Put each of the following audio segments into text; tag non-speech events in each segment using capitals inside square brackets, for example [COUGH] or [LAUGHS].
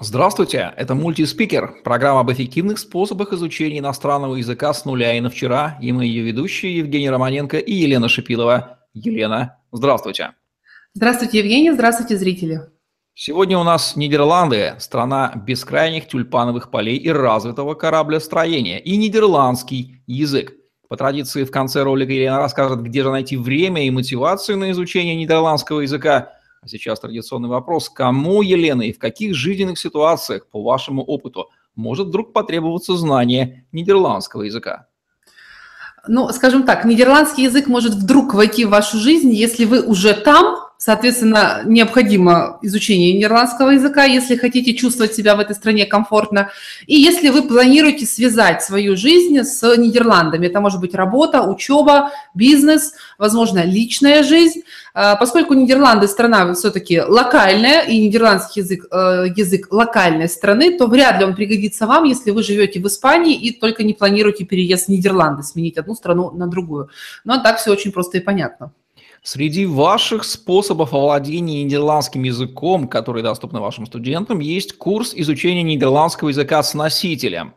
Здравствуйте, это мультиспикер, программа об эффективных способах изучения иностранного языка с нуля и на вчера. И мы ее ведущие Евгений Романенко и Елена Шипилова. Елена, здравствуйте. Здравствуйте, Евгений, здравствуйте, зрители. Сегодня у нас Нидерланды, страна бескрайних тюльпановых полей и развитого кораблестроения, и нидерландский язык. По традиции в конце ролика Елена расскажет, где же найти время и мотивацию на изучение нидерландского языка – а сейчас традиционный вопрос. Кому, Елена, и в каких жизненных ситуациях, по вашему опыту, может вдруг потребоваться знание нидерландского языка? Ну, скажем так, нидерландский язык может вдруг войти в вашу жизнь, если вы уже там, Соответственно, необходимо изучение нидерландского языка, если хотите чувствовать себя в этой стране комфортно. И если вы планируете связать свою жизнь с Нидерландами, это может быть работа, учеба, бизнес, возможно, личная жизнь. А, поскольку Нидерланды страна все-таки локальная, и нидерландский язык, э, язык локальной страны, то вряд ли он пригодится вам, если вы живете в Испании и только не планируете переезд в Нидерланды, сменить одну страну на другую. Но так все очень просто и понятно. Среди ваших способов овладения нидерландским языком, которые доступны вашим студентам, есть курс изучения нидерландского языка с носителем.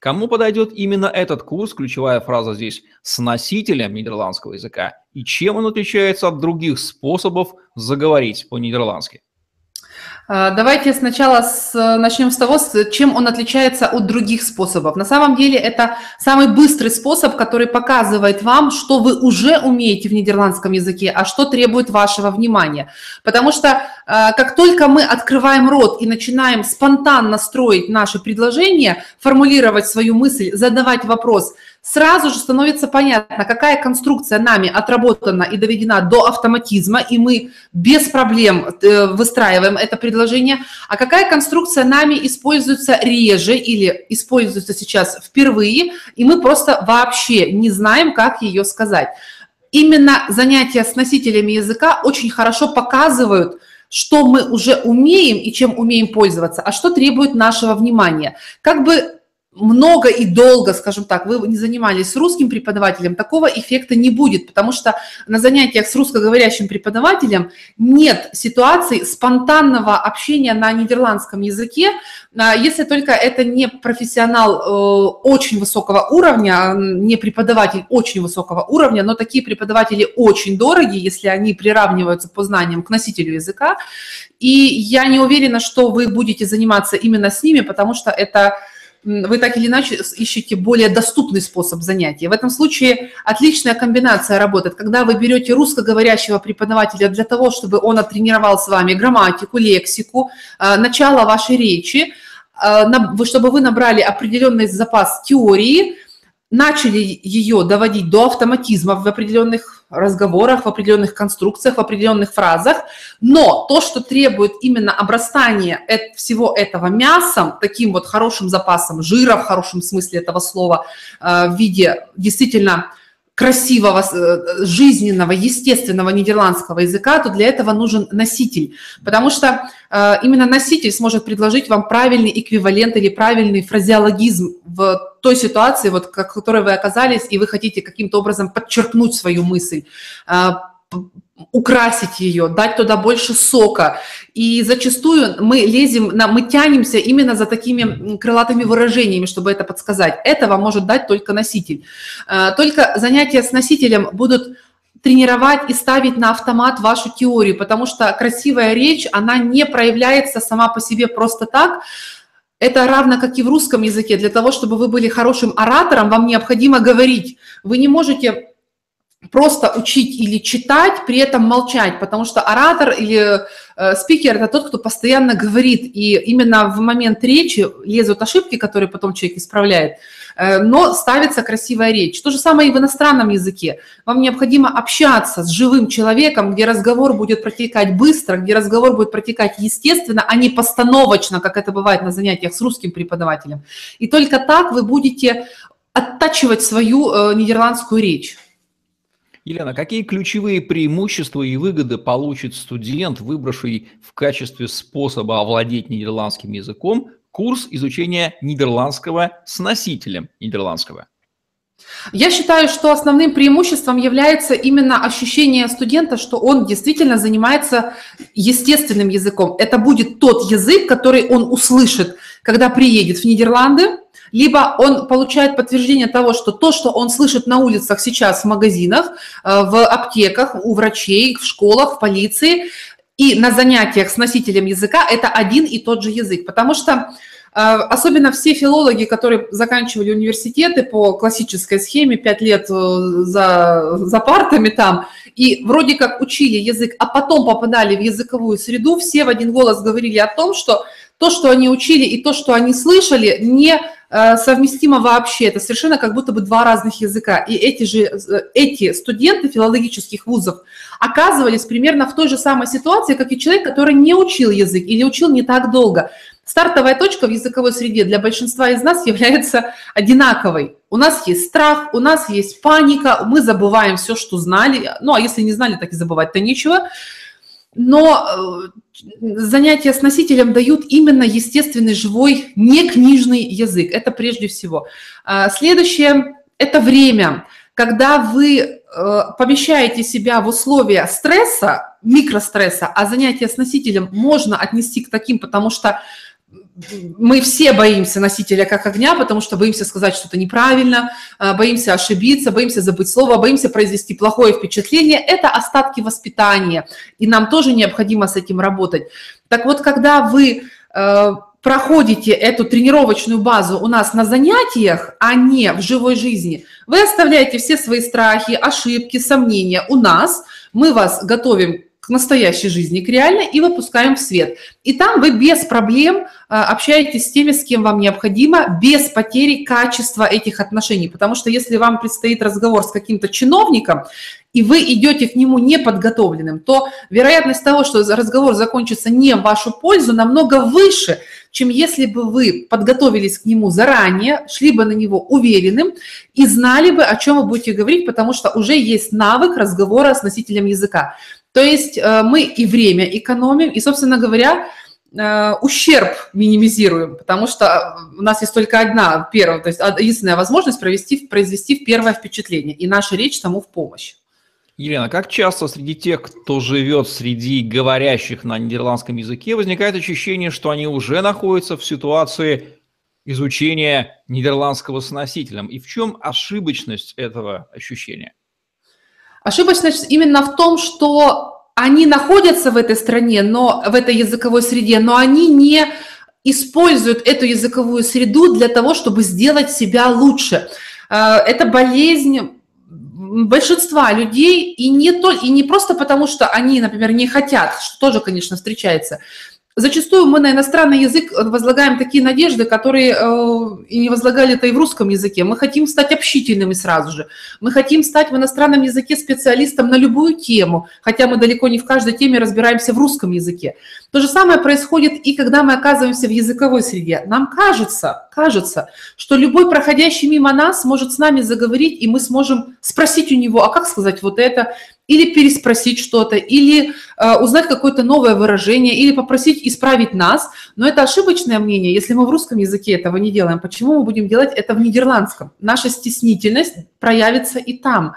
Кому подойдет именно этот курс, ключевая фраза здесь, с носителем нидерландского языка, и чем он отличается от других способов заговорить по-нидерландски? А, давайте сначала с, начнем с того, с чем он отличается от других способов. На самом деле это самый быстрый способ, который показывает вам, что вы уже умеете в нидерландском языке, а что требует вашего внимания. Потому что а, как только мы открываем рот и начинаем спонтанно строить наши предложения, формулировать свою мысль, задавать вопрос – сразу же становится понятно, какая конструкция нами отработана и доведена до автоматизма, и мы без проблем э, выстраиваем это предложение, а какая конструкция нами используется реже или используется сейчас впервые, и мы просто вообще не знаем, как ее сказать. Именно занятия с носителями языка очень хорошо показывают, что мы уже умеем и чем умеем пользоваться, а что требует нашего внимания. Как бы много и долго, скажем так, вы не занимались с русским преподавателем, такого эффекта не будет, потому что на занятиях с русскоговорящим преподавателем нет ситуации спонтанного общения на нидерландском языке, а если только это не профессионал э, очень высокого уровня, не преподаватель очень высокого уровня, но такие преподаватели очень дорогие, если они приравниваются по знаниям к носителю языка, и я не уверена, что вы будете заниматься именно с ними, потому что это вы так или иначе ищете более доступный способ занятия. В этом случае отличная комбинация работает, когда вы берете русскоговорящего преподавателя для того, чтобы он оттренировал с вами грамматику, лексику, э, начало вашей речи, э, чтобы вы набрали определенный запас теории, начали ее доводить до автоматизма в определенных разговорах, в определенных конструкциях, в определенных фразах, но то, что требует именно обрастания всего этого мясом, таким вот хорошим запасом жира в хорошем смысле этого слова, э, в виде действительно красивого, э, жизненного, естественного нидерландского языка, то для этого нужен носитель. Потому что э, именно носитель сможет предложить вам правильный эквивалент или правильный фразеологизм в той ситуации, вот, в которой вы оказались, и вы хотите каким-то образом подчеркнуть свою мысль, э, украсить ее, дать туда больше сока. И зачастую мы лезем, мы тянемся именно за такими крылатыми выражениями, чтобы это подсказать. Этого может дать только носитель. Э, только занятия с носителем будут тренировать и ставить на автомат вашу теорию, потому что красивая речь, она не проявляется сама по себе просто так, это равно как и в русском языке. Для того, чтобы вы были хорошим оратором, вам необходимо говорить. Вы не можете просто учить или читать, при этом молчать, потому что оратор или э, спикер – это тот, кто постоянно говорит, и именно в момент речи лезут ошибки, которые потом человек исправляет, э, но ставится красивая речь. То же самое и в иностранном языке. Вам необходимо общаться с живым человеком, где разговор будет протекать быстро, где разговор будет протекать естественно, а не постановочно, как это бывает на занятиях с русским преподавателем. И только так вы будете оттачивать свою э, нидерландскую речь. Елена, какие ключевые преимущества и выгоды получит студент, выбравший в качестве способа овладеть нидерландским языком курс изучения нидерландского с носителем нидерландского? Я считаю, что основным преимуществом является именно ощущение студента, что он действительно занимается естественным языком. Это будет тот язык, который он услышит, когда приедет в Нидерланды, либо он получает подтверждение того, что то, что он слышит на улицах сейчас в магазинах, э, в аптеках, у врачей, в школах, в полиции, и на занятиях с носителем языка это один и тот же язык. Потому что а, особенно все филологи, которые заканчивали университеты по классической схеме, пять лет э, за, за партами там, и вроде как учили язык, а потом попадали в языковую среду, все в один голос говорили о том, что то, что они учили и то, что они слышали, не э, совместимо вообще. Это совершенно как будто бы два разных языка. И эти же э, эти студенты филологических вузов оказывались примерно в той же самой ситуации, как и человек, который не учил язык или учил не так долго. Стартовая точка в языковой среде для большинства из нас [LAUGHS] является одинаковой. У нас есть страх, у нас есть паника, мы забываем все, что знали. Ну, а если не знали, так и забывать-то нечего. Но э, занятия с носителем дают именно естественный, живой, не книжный язык. Это прежде всего. А, следующее – это время. Когда вы э, помещаете себя в условия стресса, микростресса, а занятия с носителем можно отнести к таким, потому что мы все боимся носителя как огня, потому что боимся сказать что-то неправильно, а, боимся ошибиться, боимся забыть слово, боимся произвести плохое впечатление. Это остатки воспитания, и нам тоже необходимо с этим работать. Так вот, когда вы э, проходите эту тренировочную базу у нас на занятиях, а не в живой жизни, вы оставляете все свои страхи, ошибки, сомнения у нас, мы вас готовим к настоящей жизни, к реальной, и выпускаем в свет. И там вы без проблем а, общаетесь с теми, с кем вам необходимо, без потери качества этих отношений. Потому что если вам предстоит разговор с каким-то чиновником, и вы идете к нему неподготовленным, то вероятность того, что разговор закончится не в вашу пользу, намного выше, чем если бы вы подготовились к нему заранее, шли бы на него уверенным и знали бы, о чем вы будете говорить, потому что уже есть навык разговора с носителем языка. То есть э, мы и время экономим, и, собственно говоря, э, ущерб минимизируем, потому что э, у нас есть только одна, первая, то есть единственная возможность провести, произвести первое впечатление, и наша речь тому в помощь. Елена, как часто среди тех, кто живет среди говорящих на нидерландском языке, возникает ощущение, что они уже находятся в ситуации изучения нидерландского с носителем? И в чем ошибочность этого ощущения? Ошибочность именно в том, что они находятся в этой стране, но в этой языковой среде, но они не используют эту языковую среду для того, чтобы сделать себя лучше. Э, это болезнь большинства людей, и не, то, и не просто потому, что они, например, не хотят, что тоже, конечно, встречается, Зачастую мы на иностранный язык возлагаем такие надежды, которые э, и не возлагали это и в русском языке. Мы хотим стать общительными сразу же. Мы хотим стать в иностранном языке специалистом на любую тему, хотя мы далеко не в каждой теме разбираемся в русском языке. То же самое происходит и когда мы оказываемся в языковой среде. Нам кажется, кажется, что любой проходящий мимо нас может с нами заговорить, и мы сможем спросить у него, а как сказать вот это, или переспросить что-то, или э, узнать какое-то новое выражение, или попросить исправить нас. Но это ошибочное мнение. Если мы в русском языке этого не делаем, почему мы будем делать это в нидерландском? Наша стеснительность проявится и там.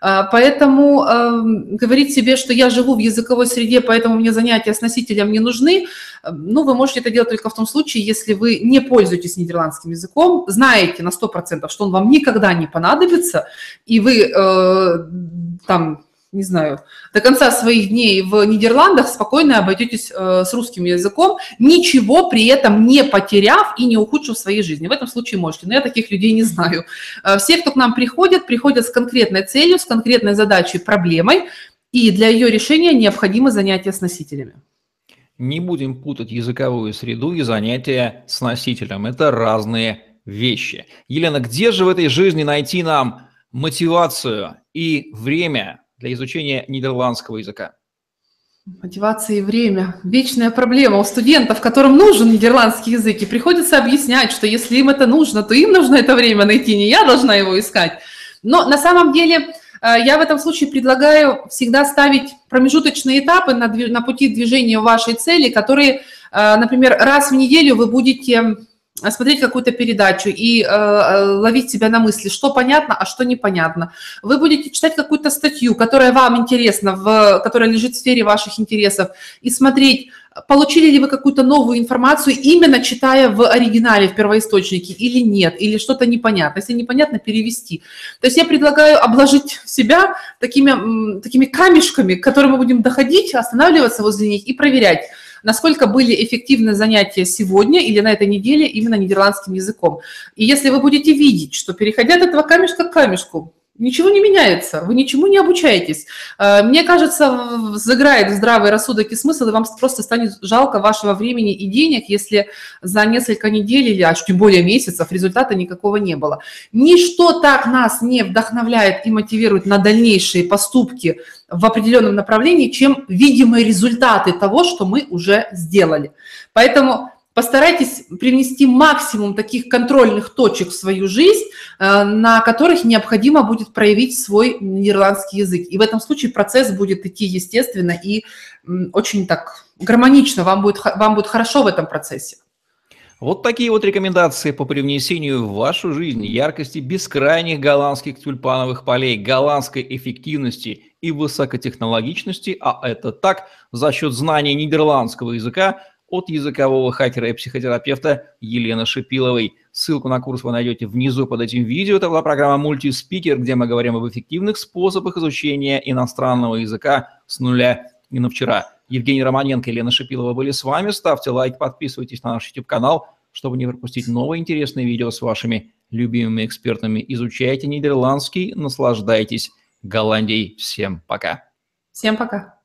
Э, поэтому э, говорить себе, что я живу в языковой среде, поэтому мне занятия с носителем не нужны, э, ну, вы можете это делать только в том случае, если вы не пользуетесь нидерландским языком, знаете на 100%, что он вам никогда не понадобится, и вы э, там не знаю, до конца своих дней в Нидерландах спокойно обойдетесь э, с русским языком, ничего при этом не потеряв и не ухудшив своей жизни. В этом случае можете, но я таких людей не знаю. Э, все, кто к нам приходят, приходят с конкретной целью, с конкретной задачей, проблемой, и для ее решения необходимы занятия с носителями. Не будем путать языковую среду и занятия с носителем. Это разные вещи. Елена, где же в этой жизни найти нам мотивацию и время для изучения нидерландского языка? Мотивация и время. Вечная проблема у студентов, которым нужен нидерландский язык. И приходится объяснять, что если им это нужно, то им нужно это время найти, не я должна его искать. Но на самом деле э, я в этом случае предлагаю всегда ставить промежуточные этапы на, на пути движения вашей цели, которые, э, например, раз в неделю вы будете смотреть какую-то передачу и э, ловить себя на мысли, что понятно, а что непонятно. Вы будете читать какую-то статью, которая вам интересна, в, которая лежит в сфере ваших интересов, и смотреть, получили ли вы какую-то новую информацию, именно читая в оригинале, в первоисточнике, или нет, или что-то непонятно. Если непонятно, перевести. То есть я предлагаю обложить себя такими, такими камешками, к которым мы будем доходить, останавливаться возле них и проверять, насколько были эффективны занятия сегодня или на этой неделе именно нидерландским языком. И если вы будете видеть, что переходя от этого камешка к камешку, Ничего не меняется, вы ничему не обучаетесь. Э, мне кажется, заграет здравый рассудок и смысл, и вам просто станет жалко вашего времени и денег, если за несколько недель или аж тем более месяцев результата никакого не было. Ничто так нас не вдохновляет и мотивирует на дальнейшие поступки в определенном направлении, чем видимые результаты того, что мы уже сделали. Поэтому Постарайтесь привнести максимум таких контрольных точек в свою жизнь, э, на которых необходимо будет проявить свой нидерландский язык. И в этом случае процесс будет идти естественно и очень так гармонично, вам будет, вам будет хорошо в этом процессе. Вот такие вот рекомендации по привнесению в вашу жизнь яркости бескрайних голландских тюльпановых полей, голландской эффективности и высокотехнологичности, а это так за счет знания нидерландского языка, от языкового хакера и психотерапевта Елены Шипиловой. Ссылку на курс вы найдете внизу под этим видео. Это была программа «Мультиспикер», где мы говорим об эффективных способах изучения иностранного языка с нуля и на вчера. Евгений Романенко и Елена Шипилова были с вами. Ставьте лайк, подписывайтесь на наш YouTube-канал, чтобы не пропустить новые интересные видео с вашими любимыми экспертами. Изучайте нидерландский, наслаждайтесь Голландией. Всем пока. Всем пока.